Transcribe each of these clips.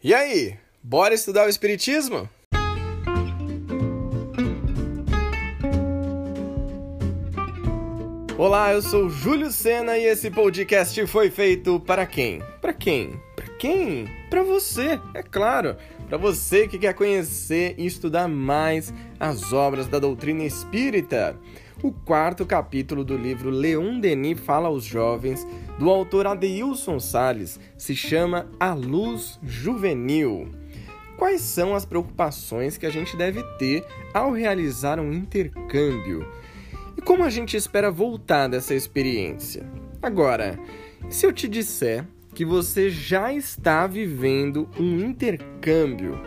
E aí, bora estudar o Espiritismo? Olá, eu sou Júlio Sena e esse podcast foi feito para quem? Para quem? Para quem? Para você, é claro. Para você que quer conhecer e estudar mais as obras da doutrina espírita. O quarto capítulo do livro Leon Denis fala aos jovens, do autor Adeilson Sales, se chama A Luz Juvenil. Quais são as preocupações que a gente deve ter ao realizar um intercâmbio? E como a gente espera voltar dessa experiência? Agora, se eu te disser que você já está vivendo um intercâmbio,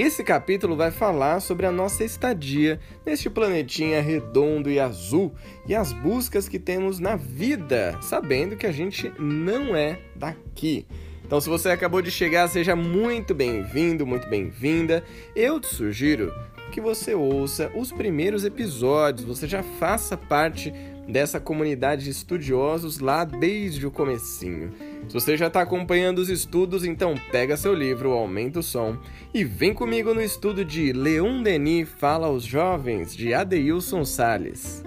esse capítulo vai falar sobre a nossa estadia neste planetinha redondo e azul e as buscas que temos na vida, sabendo que a gente não é daqui. Então, se você acabou de chegar, seja muito bem-vindo, muito bem-vinda. Eu te sugiro que você ouça os primeiros episódios, você já faça parte dessa comunidade de estudiosos lá desde o comecinho. Se você já está acompanhando os estudos, então pega seu livro, aumenta o som e vem comigo no estudo de Leon Denis Fala aos Jovens, de Adeilson Sales.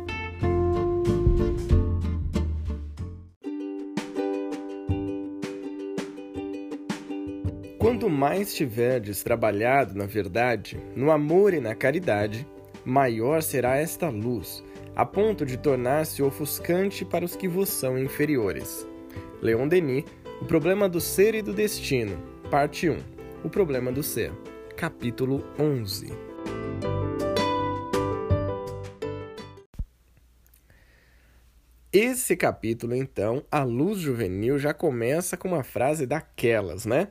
Quanto mais tiverdes trabalhado na verdade, no amor e na caridade, maior será esta luz, a ponto de tornar-se ofuscante para os que vos são inferiores. Leon Denis, O Problema do Ser e do Destino, Parte 1 O Problema do Ser, Capítulo 11 Esse capítulo, então, A Luz Juvenil, já começa com uma frase daquelas, né?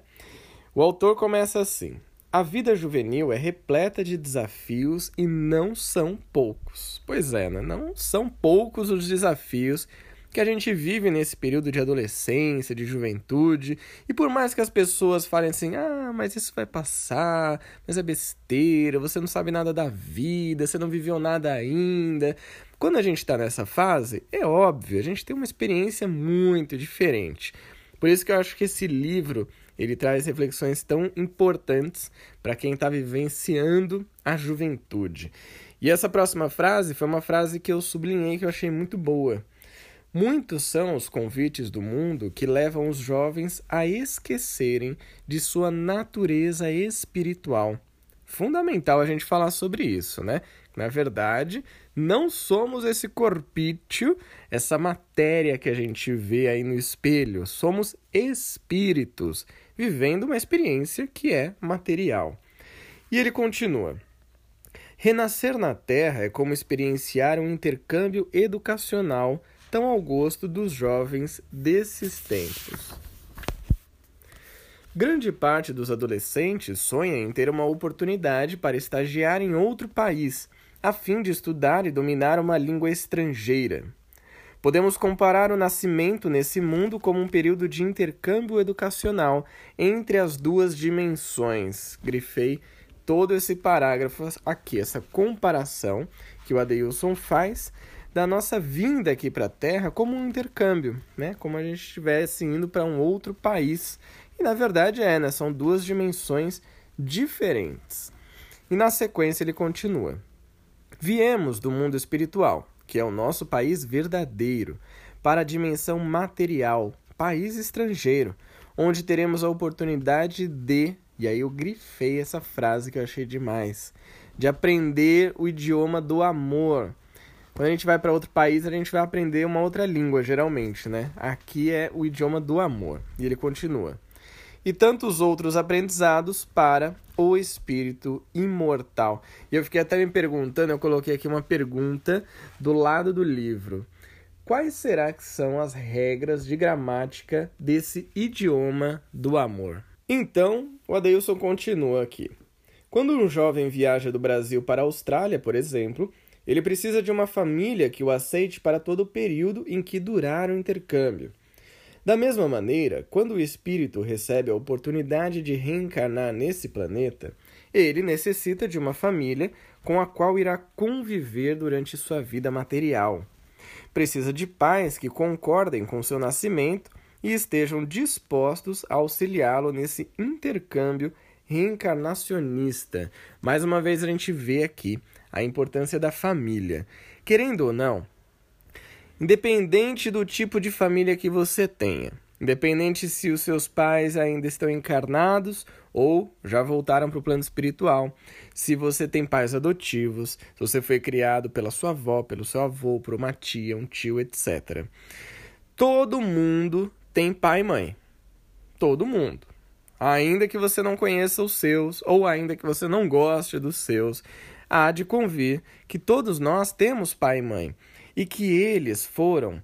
O autor começa assim: A vida juvenil é repleta de desafios e não são poucos. Pois é, né? não são poucos os desafios que a gente vive nesse período de adolescência, de juventude, e por mais que as pessoas falem assim: ah, mas isso vai passar, mas é besteira, você não sabe nada da vida, você não viveu nada ainda. Quando a gente está nessa fase, é óbvio, a gente tem uma experiência muito diferente. Por isso que eu acho que esse livro ele traz reflexões tão importantes para quem está vivenciando a juventude. E essa próxima frase foi uma frase que eu sublinhei que eu achei muito boa. Muitos são os convites do mundo que levam os jovens a esquecerem de sua natureza espiritual. Fundamental a gente falar sobre isso, né? Na verdade, não somos esse corpício, essa matéria que a gente vê aí no espelho. Somos espíritos vivendo uma experiência que é material. E ele continua. Renascer na Terra é como experienciar um intercâmbio educacional tão ao gosto dos jovens desses tempos. Grande parte dos adolescentes sonha em ter uma oportunidade para estagiar em outro país, a fim de estudar e dominar uma língua estrangeira. Podemos comparar o nascimento nesse mundo como um período de intercâmbio educacional entre as duas dimensões. Grifei todo esse parágrafo aqui, essa comparação que o Adeilson faz da nossa vinda aqui para a Terra como um intercâmbio, né? Como a gente estivesse indo para um outro país. E na verdade é, né? São duas dimensões diferentes. E na sequência ele continua: Viemos do mundo espiritual, que é o nosso país verdadeiro, para a dimensão material, país estrangeiro, onde teremos a oportunidade de, e aí eu grifei essa frase que eu achei demais, de aprender o idioma do amor, quando a gente vai para outro país, a gente vai aprender uma outra língua, geralmente, né? Aqui é o idioma do amor. E ele continua. E tantos outros aprendizados para o espírito imortal. E eu fiquei até me perguntando, eu coloquei aqui uma pergunta do lado do livro. Quais será que são as regras de gramática desse idioma do amor? Então, o Adeilson continua aqui. Quando um jovem viaja do Brasil para a Austrália, por exemplo, ele precisa de uma família que o aceite para todo o período em que durar o intercâmbio. Da mesma maneira, quando o espírito recebe a oportunidade de reencarnar nesse planeta, ele necessita de uma família com a qual irá conviver durante sua vida material. Precisa de pais que concordem com seu nascimento e estejam dispostos a auxiliá-lo nesse intercâmbio reencarnacionista. Mais uma vez a gente vê aqui a importância da família. Querendo ou não, independente do tipo de família que você tenha, independente se os seus pais ainda estão encarnados ou já voltaram para o plano espiritual, se você tem pais adotivos, se você foi criado pela sua avó, pelo seu avô, por uma tia, um tio, etc. Todo mundo tem pai e mãe. Todo mundo. Ainda que você não conheça os seus, ou ainda que você não goste dos seus, há de convir que todos nós temos pai e mãe e que eles foram,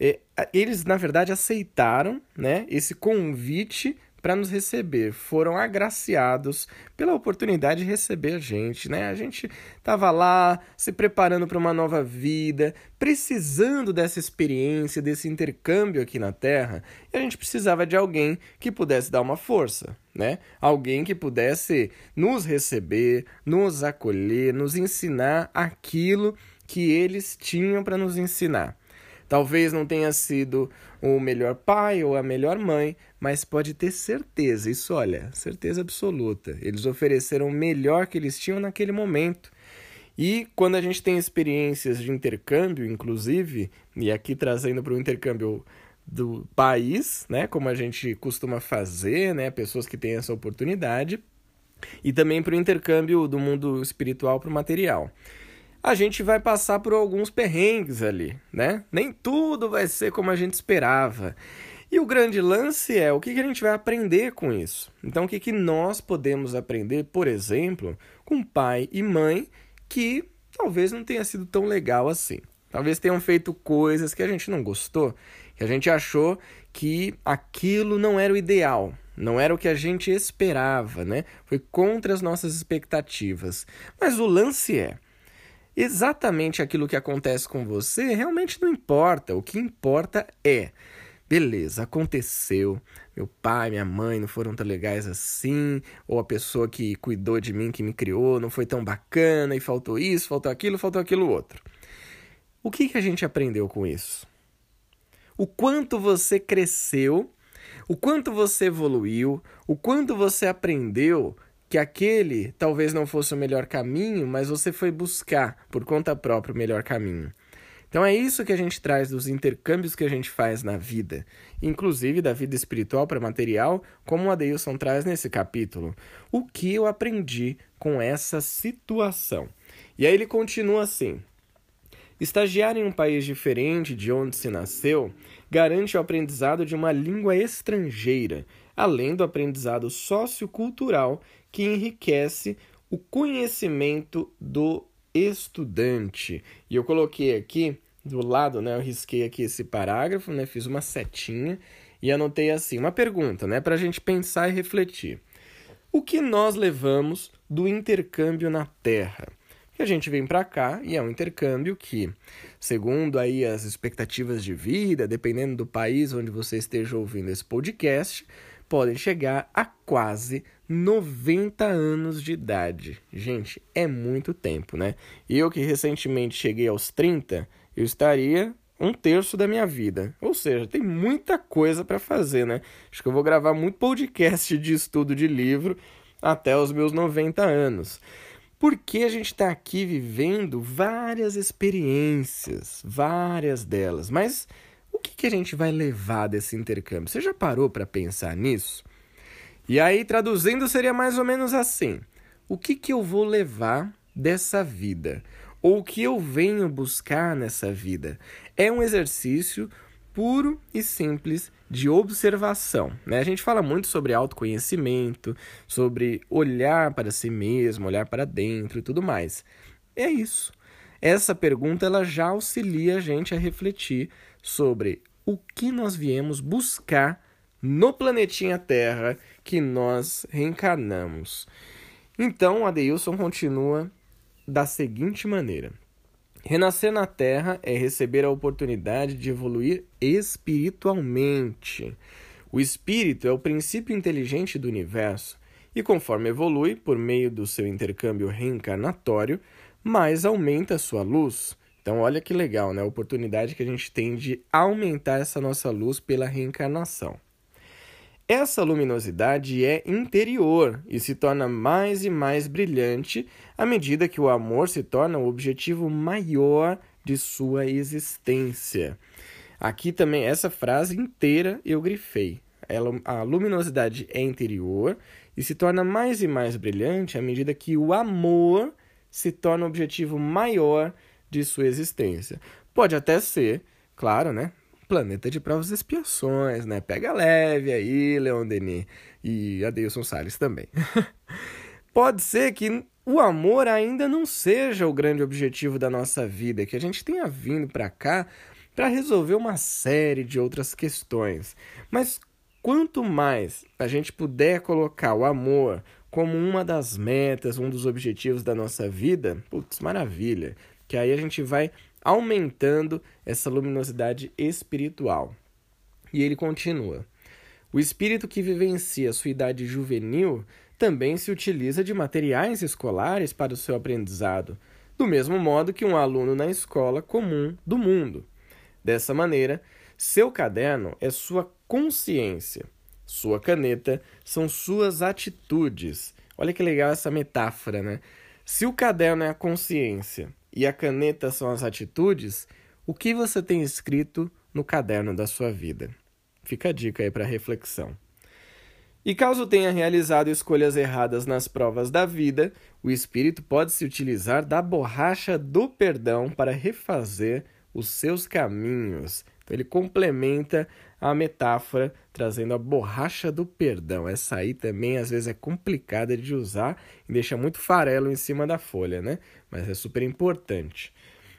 eh, eles na verdade aceitaram, né, esse convite para nos receber, foram agraciados pela oportunidade de receber a gente, né? A gente estava lá se preparando para uma nova vida, precisando dessa experiência, desse intercâmbio aqui na Terra, e a gente precisava de alguém que pudesse dar uma força, né? Alguém que pudesse nos receber, nos acolher, nos ensinar aquilo que eles tinham para nos ensinar. Talvez não tenha sido o melhor pai ou a melhor mãe, mas pode ter certeza, isso olha, certeza absoluta. Eles ofereceram o melhor que eles tinham naquele momento. E quando a gente tem experiências de intercâmbio, inclusive, e aqui trazendo para o intercâmbio do país, né, como a gente costuma fazer, né, pessoas que têm essa oportunidade, e também para o intercâmbio do mundo espiritual para o material a gente vai passar por alguns perrengues ali, né? Nem tudo vai ser como a gente esperava. E o grande lance é o que, a gente vai aprender com isso. Então, o que, que nós podemos aprender, por exemplo, com pai e mãe que talvez não tenha sido tão legal assim. Talvez tenham feito coisas que a gente não gostou, que a gente achou que aquilo não era o ideal, não era o que a gente esperava, né? Foi contra as nossas expectativas. Mas o lance é, exatamente aquilo que acontece com você realmente não importa. O que importa é. Beleza, aconteceu. Meu pai, minha mãe não foram tão legais assim, ou a pessoa que cuidou de mim, que me criou, não foi tão bacana e faltou isso, faltou aquilo, faltou aquilo outro. O que, que a gente aprendeu com isso? O quanto você cresceu, o quanto você evoluiu, o quanto você aprendeu que aquele talvez não fosse o melhor caminho, mas você foi buscar por conta própria o melhor caminho. Então é isso que a gente traz dos intercâmbios que a gente faz na vida, inclusive da vida espiritual para material, como o Adeilson traz nesse capítulo. O que eu aprendi com essa situação? E aí ele continua assim: Estagiar em um país diferente de onde se nasceu garante o aprendizado de uma língua estrangeira, além do aprendizado sociocultural que enriquece o conhecimento do estudante. E eu coloquei aqui do lado, né, eu risquei aqui esse parágrafo, né, fiz uma setinha e anotei assim, uma pergunta, né, para a gente pensar e refletir. O que nós levamos do intercâmbio na Terra? Que a gente vem para cá e é um intercâmbio que, segundo aí as expectativas de vida, dependendo do país onde você esteja ouvindo esse podcast, podem chegar a quase 90 anos de idade. Gente, é muito tempo, né? Eu que recentemente cheguei aos 30, eu estaria um terço da minha vida. Ou seja, tem muita coisa para fazer, né? Acho que eu vou gravar muito podcast de estudo de livro até os meus 90 anos. Porque a gente está aqui vivendo várias experiências, várias delas, mas o que, que a gente vai levar desse intercâmbio? Você já parou para pensar nisso? E aí, traduzindo, seria mais ou menos assim: o que, que eu vou levar dessa vida? Ou o que eu venho buscar nessa vida? É um exercício puro e simples de observação. Né? A gente fala muito sobre autoconhecimento, sobre olhar para si mesmo, olhar para dentro e tudo mais. É isso. Essa pergunta ela já auxilia a gente a refletir sobre o que nós viemos buscar no planetinha Terra que nós reencarnamos. Então, Adeilson continua da seguinte maneira: Renascer na Terra é receber a oportunidade de evoluir espiritualmente. O espírito é o princípio inteligente do universo e, conforme evolui por meio do seu intercâmbio reencarnatório, mais aumenta a sua luz. Então, olha que legal, né? A oportunidade que a gente tem de aumentar essa nossa luz pela reencarnação. Essa luminosidade é interior e se torna mais e mais brilhante à medida que o amor se torna o objetivo maior de sua existência. Aqui também, essa frase inteira eu grifei. Ela, a luminosidade é interior e se torna mais e mais brilhante à medida que o amor se torna o objetivo maior de sua existência. Pode até ser, claro, né? Planeta de Provas e Expiações, né? Pega leve aí, Leon Denis e Adeilson Salles também. Pode ser que o amor ainda não seja o grande objetivo da nossa vida, que a gente tenha vindo para cá para resolver uma série de outras questões. Mas quanto mais a gente puder colocar o amor como uma das metas, um dos objetivos da nossa vida, putz, maravilha. Que aí a gente vai aumentando essa luminosidade espiritual. E ele continua: O espírito que vivencia sua idade juvenil também se utiliza de materiais escolares para o seu aprendizado, do mesmo modo que um aluno na escola comum do mundo. Dessa maneira, seu caderno é sua consciência, sua caneta são suas atitudes. Olha que legal essa metáfora, né? Se o caderno é a consciência e a caneta são as atitudes, o que você tem escrito no caderno da sua vida? Fica a dica aí para reflexão. E caso tenha realizado escolhas erradas nas provas da vida, o espírito pode se utilizar da borracha do perdão para refazer os seus caminhos. Então ele complementa a metáfora trazendo a borracha do perdão. Essa aí também às vezes é complicada de usar e deixa muito farelo em cima da folha, né? Mas é super importante.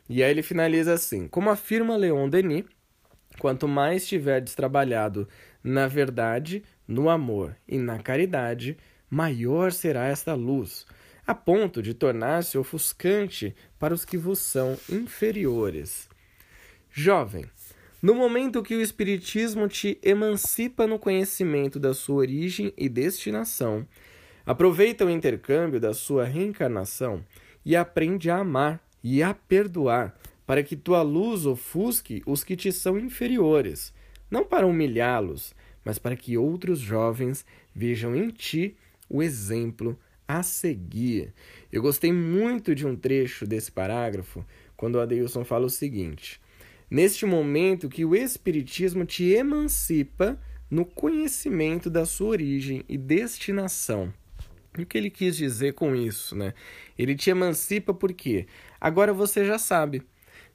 E aí ele finaliza assim: como afirma Leon Denis, quanto mais tiverdes trabalhado na verdade, no amor e na caridade, maior será esta luz, a ponto de tornar-se ofuscante para os que vos são inferiores. Jovem, no momento que o Espiritismo te emancipa no conhecimento da sua origem e destinação, aproveita o intercâmbio da sua reencarnação e aprende a amar e a perdoar, para que tua luz ofusque os que te são inferiores, não para humilhá-los, mas para que outros jovens vejam em ti o exemplo a seguir. Eu gostei muito de um trecho desse parágrafo quando o Adeilson fala o seguinte neste momento que o Espiritismo te emancipa no conhecimento da sua origem e destinação. E o que ele quis dizer com isso, né? Ele te emancipa porque agora você já sabe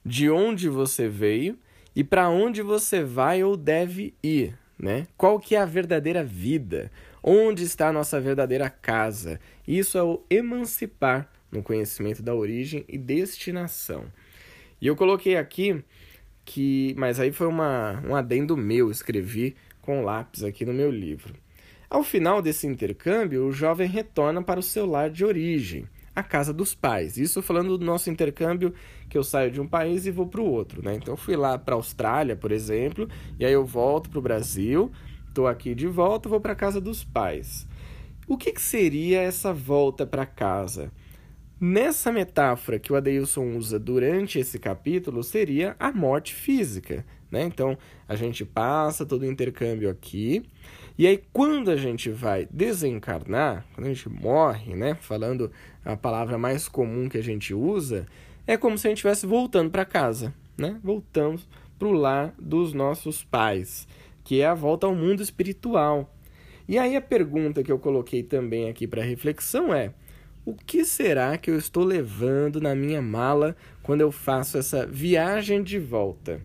de onde você veio e para onde você vai ou deve ir, né? Qual que é a verdadeira vida? Onde está a nossa verdadeira casa? Isso é o emancipar no conhecimento da origem e destinação. E eu coloquei aqui que, mas aí foi uma, um adendo meu, escrevi com lápis aqui no meu livro. Ao final desse intercâmbio, o jovem retorna para o seu lar de origem, a casa dos pais. Isso falando do nosso intercâmbio, que eu saio de um país e vou para o outro, né? Então fui lá para a Austrália, por exemplo, e aí eu volto para o Brasil, estou aqui de volta, vou para a casa dos pais. O que, que seria essa volta para casa? Nessa metáfora que o Adeilson usa durante esse capítulo, seria a morte física. Né? Então, a gente passa todo o intercâmbio aqui, e aí quando a gente vai desencarnar, quando a gente morre, né? falando a palavra mais comum que a gente usa, é como se a gente estivesse voltando para casa, né? voltamos para o lar dos nossos pais, que é a volta ao mundo espiritual. E aí a pergunta que eu coloquei também aqui para reflexão é o que será que eu estou levando na minha mala quando eu faço essa viagem de volta?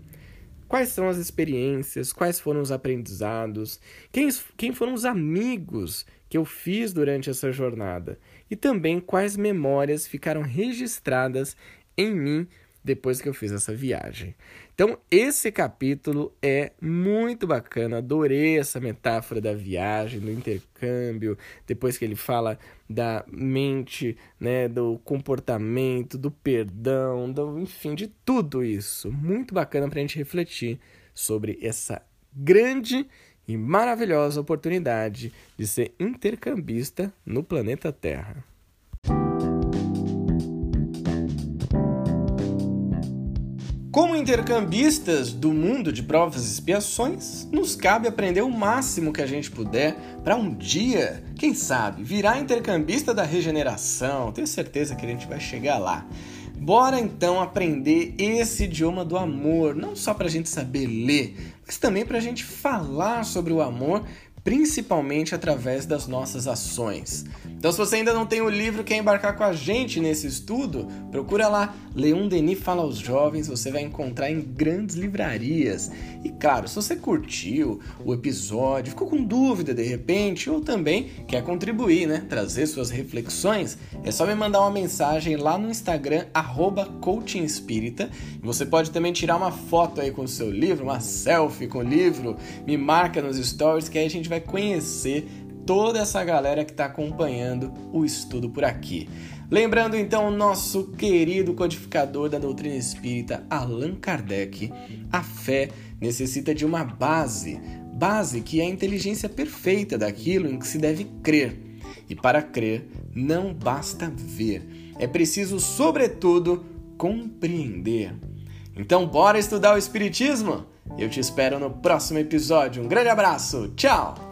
Quais são as experiências? Quais foram os aprendizados? Quem, quem foram os amigos que eu fiz durante essa jornada? E também quais memórias ficaram registradas em mim depois que eu fiz essa viagem. Então, esse capítulo é muito bacana, adorei essa metáfora da viagem, do intercâmbio, depois que ele fala da mente, né, do comportamento, do perdão, do, enfim, de tudo isso. Muito bacana para a gente refletir sobre essa grande e maravilhosa oportunidade de ser intercambista no planeta Terra. Como intercambistas do mundo de provas e expiações, nos cabe aprender o máximo que a gente puder para um dia, quem sabe, virar intercambista da regeneração. Tenho certeza que a gente vai chegar lá. Bora então aprender esse idioma do amor, não só para a gente saber ler, mas também para a gente falar sobre o amor principalmente através das nossas ações. Então, se você ainda não tem o livro, quer embarcar com a gente nesse estudo, procura lá, Leon Denis Fala aos Jovens, você vai encontrar em grandes livrarias. E claro, se você curtiu o episódio, ficou com dúvida de repente, ou também quer contribuir, né, trazer suas reflexões, é só me mandar uma mensagem lá no Instagram, arroba Você pode também tirar uma foto aí com o seu livro, uma selfie com o livro, me marca nos stories que aí a gente vai conhecer toda essa galera que está acompanhando o estudo por aqui. Lembrando então o nosso querido codificador da doutrina espírita, Allan Kardec, a fé necessita de uma base, base que é a inteligência perfeita daquilo em que se deve crer. E para crer, não basta ver, é preciso, sobretudo, compreender. Então, bora estudar o Espiritismo? Eu te espero no próximo episódio. Um grande abraço, tchau!